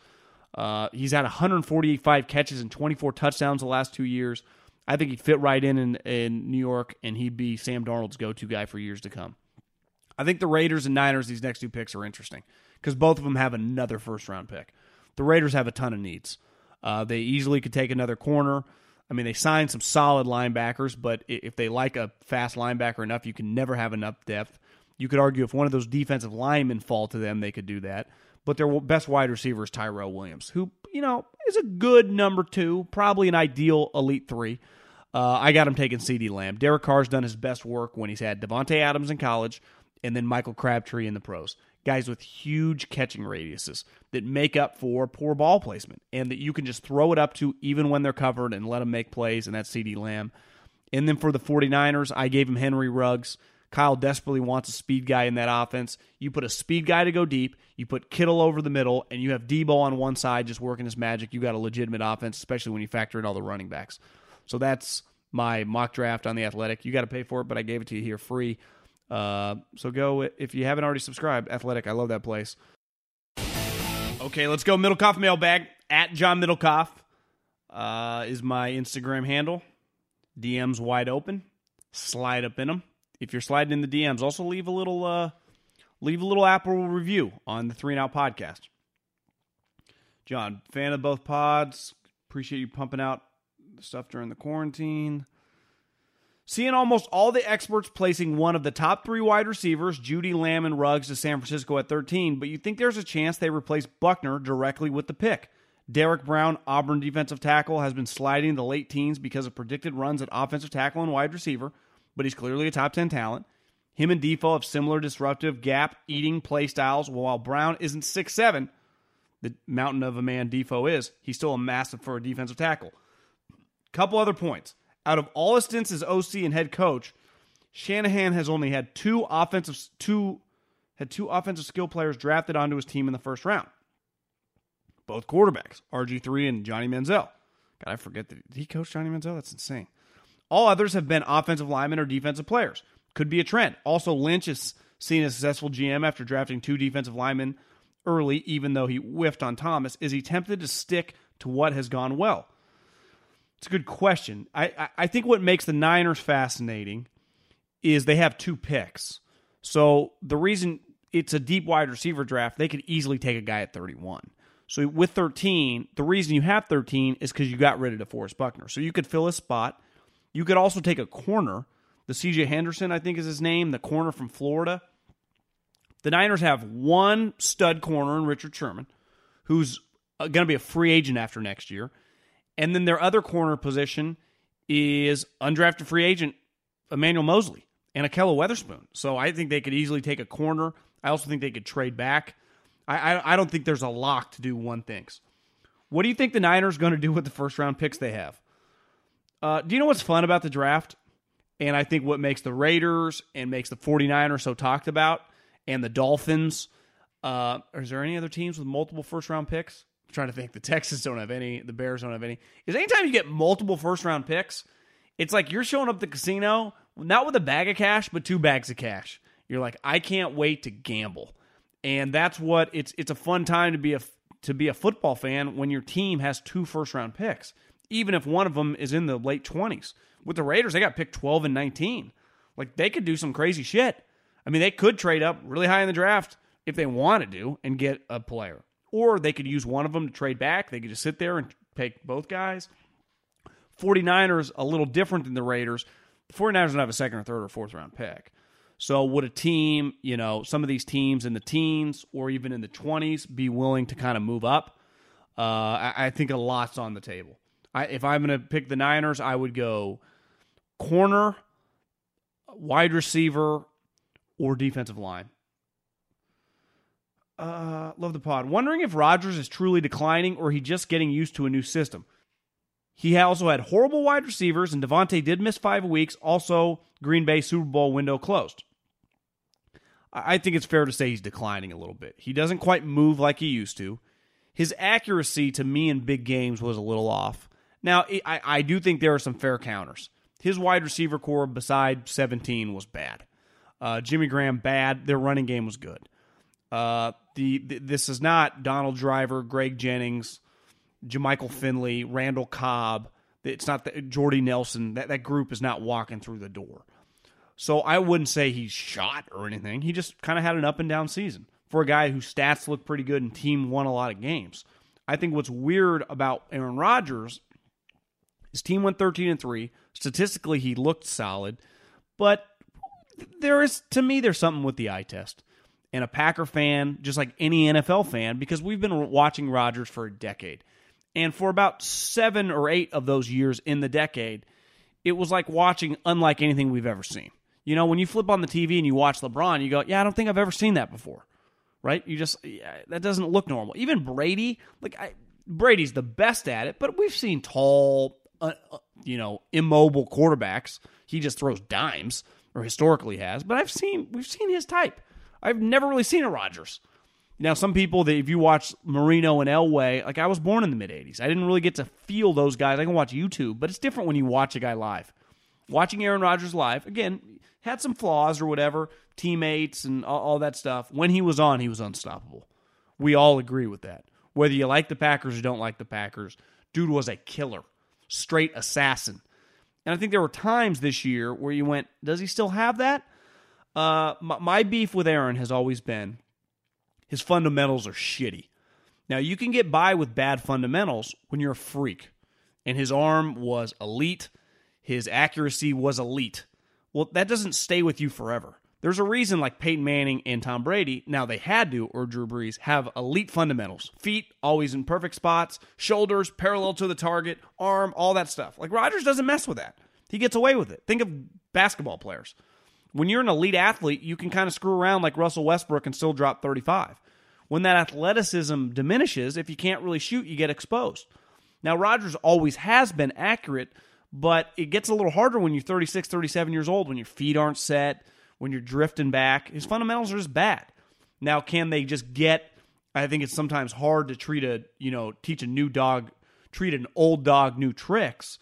Uh, he's had 145 catches and 24 touchdowns the last two years. I think he'd fit right in, in in New York, and he'd be Sam Darnold's go to guy for years to come. I think the Raiders and Niners, these next two picks are interesting because both of them have another first round pick. The Raiders have a ton of needs. Uh, they easily could take another corner. I mean, they signed some solid linebackers, but if they like a fast linebacker enough, you can never have enough depth. You could argue if one of those defensive linemen fall to them, they could do that. But their best wide receiver is Tyrell Williams, who, you know, is a good number two, probably an ideal elite three. Uh, I got him taking CeeDee Lamb. Derek Carr's done his best work when he's had Davante Adams in college and then Michael Crabtree in the pros. Guys with huge catching radiuses that make up for poor ball placement and that you can just throw it up to even when they're covered and let them make plays, and that's CeeDee Lamb. And then for the 49ers, I gave him Henry Ruggs. Kyle desperately wants a speed guy in that offense. You put a speed guy to go deep, you put Kittle over the middle, and you have Deebo on one side just working his magic. You got a legitimate offense, especially when you factor in all the running backs. So that's my mock draft on the athletic. You got to pay for it, but I gave it to you here free. Uh, so go if you haven't already subscribed. Athletic, I love that place. Okay, let's go. Middlekauff mailbag at John Middlekauff uh, is my Instagram handle. DMs wide open. Slide up in them. If you're sliding in the DMs, also leave a little uh, leave a little Apple review on the Three and Out podcast. John, fan of both pods. Appreciate you pumping out stuff during the quarantine. Seeing almost all the experts placing one of the top three wide receivers, Jeudy, Lamb and Ruggs, to San Francisco at 13, but you think there's a chance they replace Buckner directly with the pick. Derrick Brown, Auburn defensive tackle, has been sliding the late teens because of predicted runs at offensive tackle and wide receiver, but he's clearly a top 10 talent. Him and Defoe have similar disruptive gap eating play styles. While Brown isn't six seven, the mountain of a man Defoe is, he's still a massive for a defensive tackle. Couple other points out of all his stints as OC and head coach, Shanahan has only had two offensive two had two offensive skill players drafted onto his team in the first round. Both quarterbacks, RG3 and Johnny Manziel. God, I forget that he coached Johnny Manziel. That's insane. All others have been offensive linemen or defensive players. Could be a trend. Also, Lynch is seen a successful GM after drafting two defensive linemen early, even though he whiffed on Thomas. Is he tempted to stick to what has gone well? It's a good question. I, I, I think what makes the Niners fascinating is they have two picks. So the reason it's a deep wide receiver draft, they could easily take a guy at 31. So with 13, the reason you have 13 is because you got rid of DeForest Buckner. So you could fill a spot. You could also take a corner. The CJ Henderson, I think is his name, the corner from Florida. The Niners have one stud corner in Richard Sherman, who's uh, going to be a free agent after next year. And then their other corner position is undrafted free agent Emmanuel Moseley and Ahkello Witherspoon. So I think they could easily take a corner. I also think they could trade back. I, I, I don't think there's a lock to do one things. What do you think the Niners going to do with the first round picks they have? Uh, do you know what's fun about the draft? And I think what makes the Raiders and makes the 49ers so talked about and the Dolphins. Uh, is there any other teams with multiple first round picks? I'm trying to think. The Texans don't have any. The Bears don't have any. Is anytime you get multiple first round picks, it's like you're showing up the casino not with a bag of cash, but two bags of cash. You're like, I can't wait to gamble, and that's what it's. It's a fun time to be a to be a football fan when your team has two first round picks, even if one of them is in the late twenties. With the Raiders, they got picked twelve and nineteen. Like they could do some crazy shit. I mean, they could trade up really high in the draft if they wanted to and get a player, or they could use one of them to trade back. They could just sit there and take both guys. 49ers a little different than the Raiders. The 49ers don't have a second or third or fourth round pick. So would a team, you know, some of these teams in the teens or even in the 20s be willing to kind of move up? Uh, I, I, think a lot's on the table. I, if I'm going to pick the Niners, I would go corner, wide receiver, or defensive line. Uh, love the pod. Wondering if Rodgers is truly declining or he just getting used to a new system. He also had horrible wide receivers, and Davante did miss five weeks. Also, Green Bay Super Bowl window closed. I think it's fair to say he's declining a little bit. He doesn't quite move like he used to. His accuracy to me in big games was a little off. Now, I, I do think there are some fair counters. His wide receiver corps, beside 17, was bad. Uh, Jimmy Graham bad. Their running game was good. Uh, the, the, this is not Donald Driver, Greg Jennings, Jermichael Finley, Randall Cobb. It's not the, Jordy Nelson. That that group is not walking through the door. So I wouldn't say he's shot or anything. He just kind of had an up and down season for a guy whose stats look pretty good and team won a lot of games. I think what's weird about Aaron Rodgers, his team went 13 and 3. Statistically, he looked solid, but there is to me there's something with the eye test. And a Packer fan, just like any NFL fan, because we've been watching Rodgers for a decade. And for about seven or eight of those years in the decade, it was like watching unlike anything we've ever seen. You know, when you flip on the TV and you watch LeBron, you go, yeah, I don't think I've ever seen that before. Right? You just, yeah, that doesn't look normal. Even Brady, like, I, Brady's the best at it, but we've seen tall, uh, uh, you know, immobile quarterbacks. He just throws dimes or historically has, but I've seen we've seen his type. I've never really seen a Rodgers. Now, some people that if you watch Marino and Elway, like I was born in the mid '80s, I didn't really get to feel those guys. I can watch YouTube, but it's different when you watch a guy live. Watching Aaron Rodgers live, again, had some flaws or whatever, teammates and all, all that stuff. When he was on, he was unstoppable. We all agree with that. Whether you like the Packers or don't like the Packers, dude was a killer, straight assassin. And I think there were times this year where you went, does he still have that? Uh, my, my beef with Aaron has always been his fundamentals are shitty. Now, you can get by with bad fundamentals when you're a freak. And his arm was elite, his accuracy was elite. Well, that doesn't stay with you forever. There's a reason like Peyton Manning and Tom Brady, now they had to, or Drew Brees, have elite fundamentals. Feet always in perfect spots, shoulders parallel to the target, arm, all that stuff. Like Rodgers doesn't mess with that. He gets away with it. Think of basketball players. When you're an elite athlete, you can kind of screw around like Russell Westbrook and still drop 35. When that athleticism diminishes, if you can't really shoot, you get exposed. Now, Rodgers always has been accurate, but it gets a little harder when you're 36, 37 years old, when your feet aren't set, when you're drifting back. His fundamentals are just bad. Now, can they just get? I think it's sometimes hard to treat a you know teach a new dog, treat an old dog new tricks.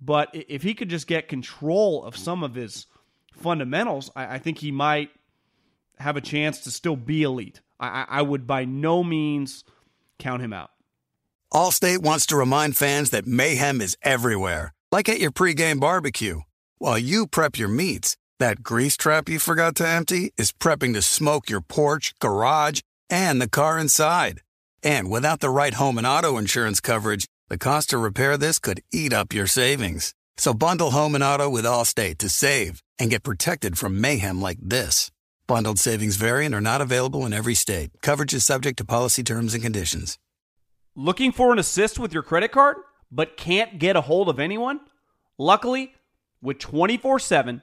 But if he could just get control of some of his fundamentals, I, I think he might have a chance to still be elite. I, I would by no means count him out. Allstate wants to remind fans that mayhem is everywhere, like at your pregame barbecue. While you prep your meats, that grease trap you forgot to empty is prepping to smoke your porch, garage, and the car inside. And without the right home and auto insurance coverage, the cost to repair this could eat up your savings. So bundle home and auto with Allstate to save and get protected from mayhem like this. Bundled savings variant are not available in every state. Coverage is subject to policy terms and conditions. Looking for an assist with your credit card, but can't get a hold of anyone? Luckily, with 24 7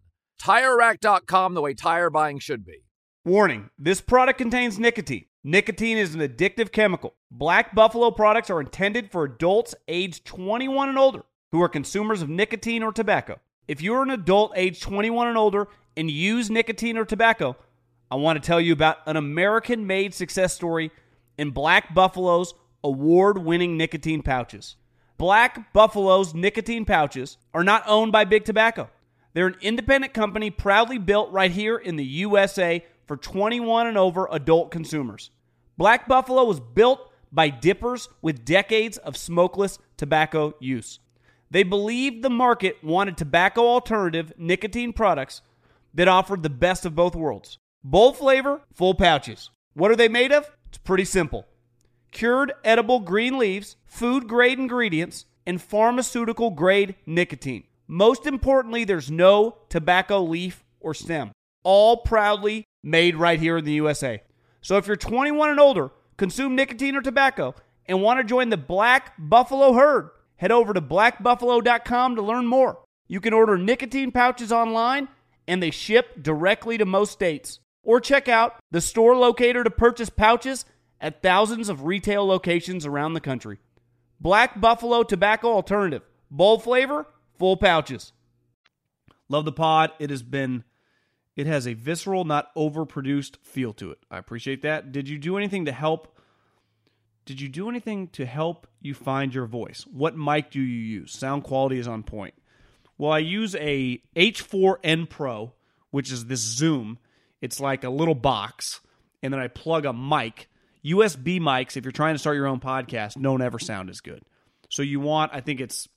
TireRack.com, the way tire buying should be. Warning this product contains nicotine. Nicotine is an addictive chemical. Black Buffalo products are intended for adults age 21 and older who are consumers of nicotine or tobacco. If you're an adult age 21 and older and use nicotine or tobacco, I want to tell you about an American made success story in Black Buffalo's award winning nicotine pouches. Black Buffalo's nicotine pouches are not owned by Big Tobacco. They're an independent company proudly built right here in the USA for 21 and over adult consumers. Black Buffalo was built by dippers with decades of smokeless tobacco use. They believed the market wanted tobacco alternative nicotine products that offered the best of both worlds. Bold flavor, full pouches. What are they made of? It's pretty simple cured edible green leaves, food grade ingredients, and pharmaceutical grade nicotine. Most importantly, there's no tobacco leaf or stem. All proudly made right here in the USA. So if you're 21 and older, consume nicotine or tobacco, and want to join the Black Buffalo herd, head over to blackbuffalo.com to learn more. You can order nicotine pouches online, and they ship directly to most states. Or check out the store locator to purchase pouches at thousands of retail locations around the country. Black Buffalo Tobacco Alternative. Bold flavor, full pouches. Love the pod. It has been it has a visceral, not overproduced feel to it. I appreciate that. Did you do anything to help did you do anything to help you find your voice? What mic do you use? Sound quality is on point. Well, I use a H4n Pro, which is this Zoom. It's like a little box, and then I plug a mic USB mics, if you're trying to start your own podcast, don't ever sound as good. So you want, I think it's,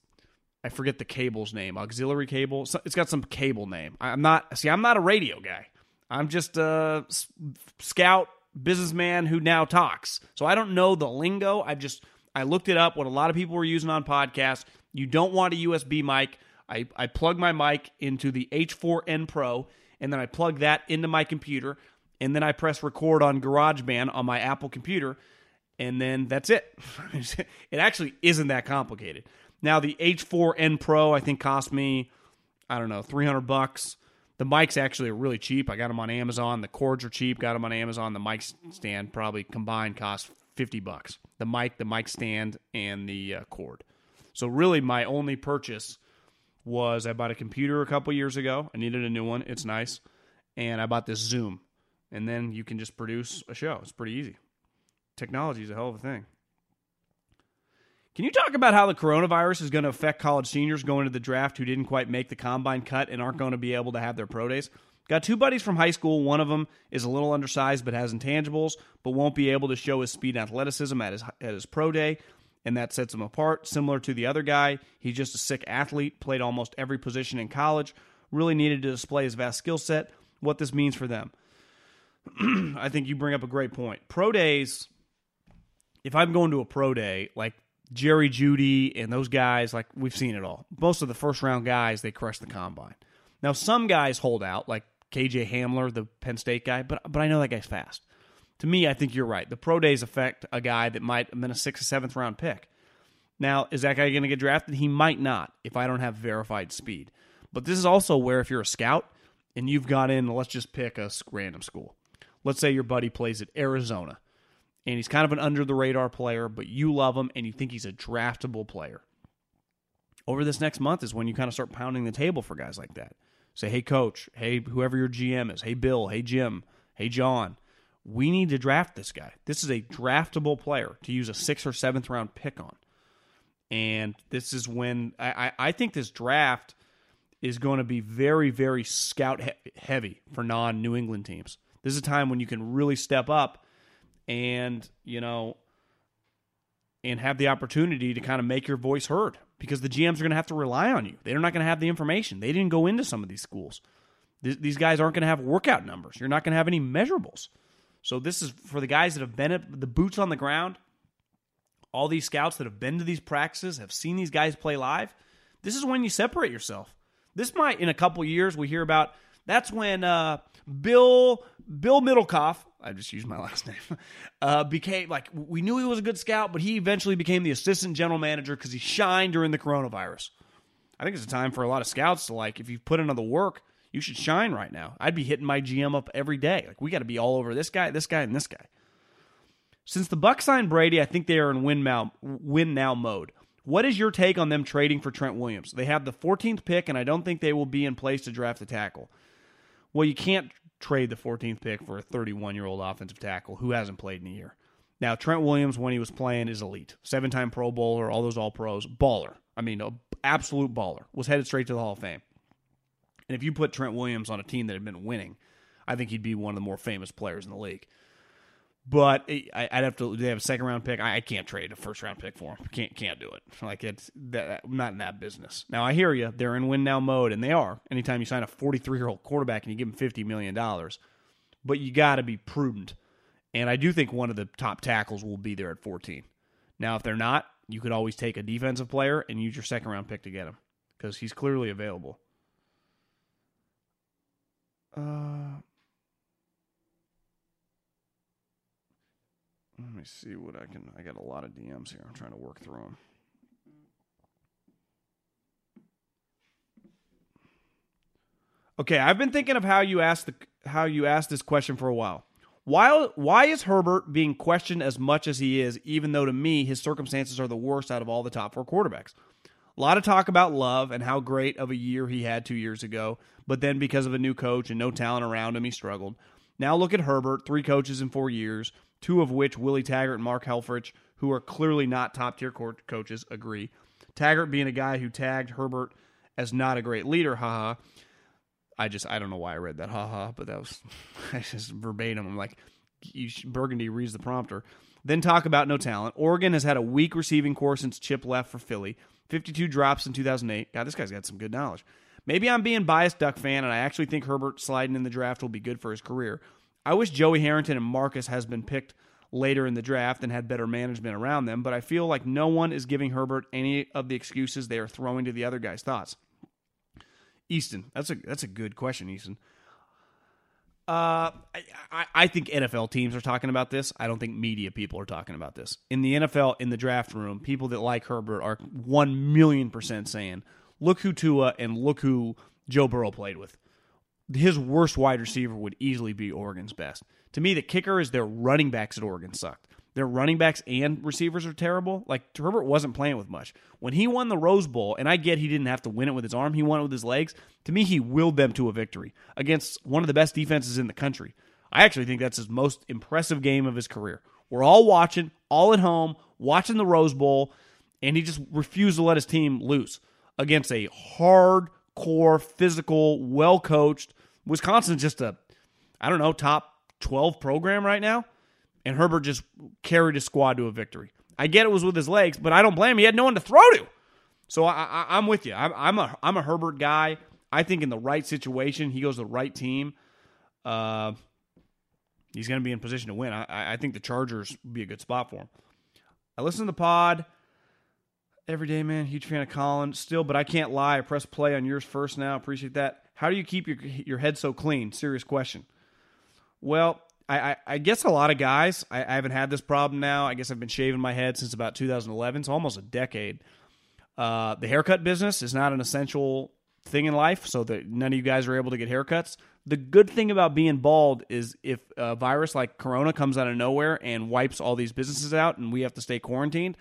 I forget the cable's name, auxiliary cable. It's got some cable name. I'm not, see, I'm not a radio guy. I'm just a scout businessman who now talks. So I don't know the lingo. I just, I looked it up, what a lot of people were using on podcasts. You don't want a USB mic. I, I plug my mic into the H4n Pro, and then I plug that into my computer and then I press record on GarageBand on my Apple computer, and then that's it. it actually isn't that complicated. Now the H4n Pro I think cost me I don't know 300 bucks. The mics actually are really cheap. I got them on Amazon. The cords are cheap. Got them on Amazon. The mic stand probably combined cost 50 bucks. The mic, the mic stand, and the uh, cord. So really, my only purchase was I bought a computer a couple years ago. I needed a new one. It's nice, and I bought this Zoom and then you can just produce a show. It's pretty easy. Technology is a hell of a thing. Can you talk about how the coronavirus is going to affect college seniors going to the draft who didn't quite make the combine cut and aren't going to be able to have their pro days? Got two buddies from high school. One of them is a little undersized but has intangibles, but won't be able to show his speed and athleticism at his at his pro day, and that sets him apart. Similar to the other guy, he's just a sick athlete. Played almost every position in college. Really needed to display his vast skill set. What this means for them. I think you bring up a great point. Pro days. If I'm going to a pro day, like Jerry Jeudy and those guys, like we've seen it all. Most of the first round guys, they crush the combine. Now some guys hold out, like KJ Hamler, the Penn State guy, but but I know that guy's fast. To me, I think you're right. The pro days affect a guy that might have been a sixth or seventh round pick. Now, is that guy going to get drafted? He might not if I don't have verified speed. But this is also where if you're a scout and you've got in, let's just pick a random school. Let's say your buddy plays at Arizona and he's kind of an under the radar player, but you love him and you think he's a draftable player. Over this next month is when you kind of start pounding the table for guys like that. Say, hey, coach, hey, whoever your GM is, hey, Bill, hey, Jim, hey, John, we need to draft this guy. This is a draftable player to use a sixth or seventh round pick on. And this is when I, I, I think this draft is going to be very, very scout he- heavy for non New England teams. This is a time when you can really step up and you know and have the opportunity to kind of make your voice heard because the GMs are going to have to rely on you. They're not going to have the information. They didn't go into some of these schools. these guys aren't going to have workout numbers. You're not going to have any measurables. So this is for the guys that have been at the boots on the ground. All these scouts that have been to these practices have seen these guys play live. This is when you separate yourself. This might in a couple years we hear about. That's when uh, Bill Bill Middlekauff I just used my last name, uh, became like we knew he was a good scout, but he eventually became the assistant general manager because he shined during the coronavirus. I think it's a time for a lot of scouts to like, if you've put in the work, you should shine right now. I'd be hitting my GM up every day. Like we got to be all over this guy, this guy, and this guy. Since the Bucks signed Brady, I think they are in win now, win now mode. What is your take on them trading for Trent Williams? They have the 14th pick, and I don't think they will be in place to draft a tackle. Well, you can't trade the 14th pick for a 31 year old offensive tackle who hasn't played in a year. Now, Trent Williams, when he was playing, is elite. Seven time Pro Bowler, all those All Pros, baller. I mean, absolute baller. Was headed straight to the Hall of Fame. And if you put Trent Williams on a team that had been winning, I think he'd be one of the more famous players in the league. But I'd have to. They have a second round pick. I can't trade a first round pick for him. Can't can't do it. Like it's that, not in that business. Now I hear you. They're in win now mode, and they are. Anytime you sign a 43 year old quarterback and you give him 50 million dollars, but you got to be prudent. And I do think one of the top tackles will be there at 14. Now, if they're not, you could always take a defensive player and use your second round pick to get him because he's clearly available. Uh, Let me see what I can. I got a lot of DMs here. I'm trying to work through them. Okay, I've been thinking of how you asked the how you asked this question for a while. Why why is Herbert being questioned as much as he is, even though to me his circumstances are the worst out of all the top four quarterbacks? A lot of talk about love and how great of a year he had two years ago, but then because of a new coach and no talent around him, he struggled. Now look at Herbert, three coaches in four years, two of which Willie Taggart and Mark Helfrich, who are clearly not top tier coaches, agree. Taggart being a guy who tagged Herbert as not a great leader, haha. I just I don't know why I read that, haha, but that was just verbatim. I'm like, Burgundy reads the prompter. Then talk about no talent. Oregon has had a weak receiving corps since Chip left for Philly. 52 drops in 2008. God, this guy's got some good knowledge. Maybe I'm being biased Duck fan, and I actually think Herbert sliding in the draft will be good for his career. I wish Joey Harrington and Marcus has been picked later in the draft and had better management around them, but I feel like no one is giving Herbert any of the excuses they are throwing to the other guy's thoughts. Easton, that's a that's a good question, Easton. Uh, I, I think NFL teams are talking about this. I don't think media people are talking about this. In the NFL, in the draft room, people that like Herbert are one million percent saying, "Look who Tua and look who Joe Burrow played with." His worst wide receiver would easily be Oregon's best. To me, the kicker is their running backs at Oregon sucked. Their running backs and receivers are terrible. Like Herbert wasn't playing with much. When he won the Rose Bowl, and I get he didn't have to win it with his arm, he won it with his legs. To me, he willed them to a victory against one of the best defenses in the country. I actually think that's his most impressive game of his career. We're all watching, all at home, watching the Rose Bowl, And he just refused to let his team loose against a hardcore, physical, well coached Wisconsin's just a, I don't know, top 12 program right now. And Herbert just carried his squad to a victory. I get it was with his legs, but I don't blame him. He had no one to throw to. So I, am with you. I'm, I'm, a I'm a Herbert guy. I think in the right situation, he goes to the right team. Uh, he's going to be in position to win. I, I think the Chargers would be a good spot for him. I listen to the pod every day, man. Huge fan of Colin still, but I can't lie. I press play on yours first now. Appreciate that. How do you keep your your head so clean? Serious question. Well, I, I, I guess a lot of guys. I, I, haven't had this problem now. I guess I've been shaving my head since about 2011, so almost a decade. Uh, the haircut business is not an essential thing in life, so that none of you guys are able to get haircuts. The good thing about being bald is if a virus like Corona comes out of nowhere and wipes all these businesses out, and we have to stay quarantined,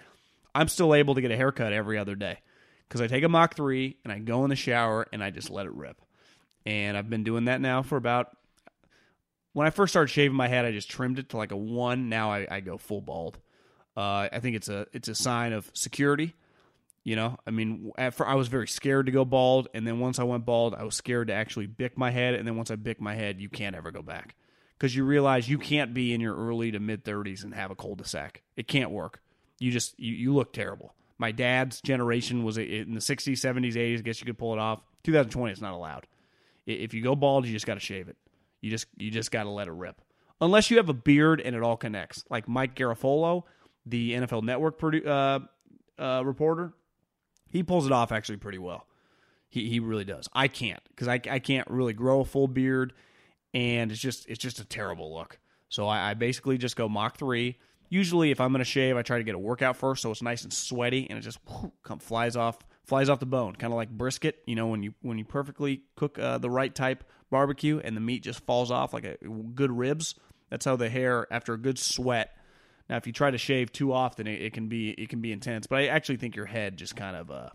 I'm still able to get a haircut every other day because I take a Mach three and I go in the shower and I just let it rip. And I've been doing that now for about. When I first started shaving my head, I just trimmed it to like a one. Now I, I go full bald. Uh, I think it's a it's a sign of security you know, I mean, at I was very scared to go bald, and then once I went bald, I was scared to actually Bic my head, and then once I Bic my head, you can't ever go back because you realize you can't be in your early to mid 30s and have a cul-de-sac. It can't work. You just you, you look terrible. My dad's generation was in the 60s, 70s, 80s. I guess you could pull it off. 2020, it's not allowed. If you go bald, you just got to shave it. You just you just got to let it rip. Unless you have a beard and it all connects, like Mike Garafolo, the NFL Network produ- uh, uh, reporter he pulls it off actually pretty well. He he really does. I can't because I, I can't really grow a full beard, and it's just it's just a terrible look. So I, I basically just go Mach three. Usually, if I'm going to shave, I try to get a workout first, so it's nice and sweaty, and it just whoo, come flies off flies off the bone, kind of like brisket. You know, when you when you perfectly cook uh, the right type barbecue, and the meat just falls off like a good ribs. That's how the hair, after a good sweat, now, if you try to shave too often, it, it, can be it can be intense. But I actually think your head just kind of uh,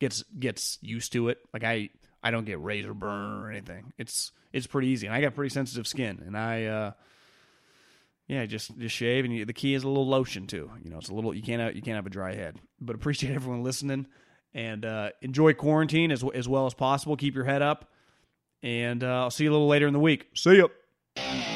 gets gets used to it. Like I I don't get razor burn or anything. It's it's pretty easy, and I got pretty sensitive skin, and I uh, yeah just just shave. And you, the key is a little lotion too. You know, it's a little you can't have, you can't have a dry head. But appreciate everyone listening, and uh, enjoy quarantine as as well as possible. Keep your head up, and uh, I'll see you a little later in the week. See you.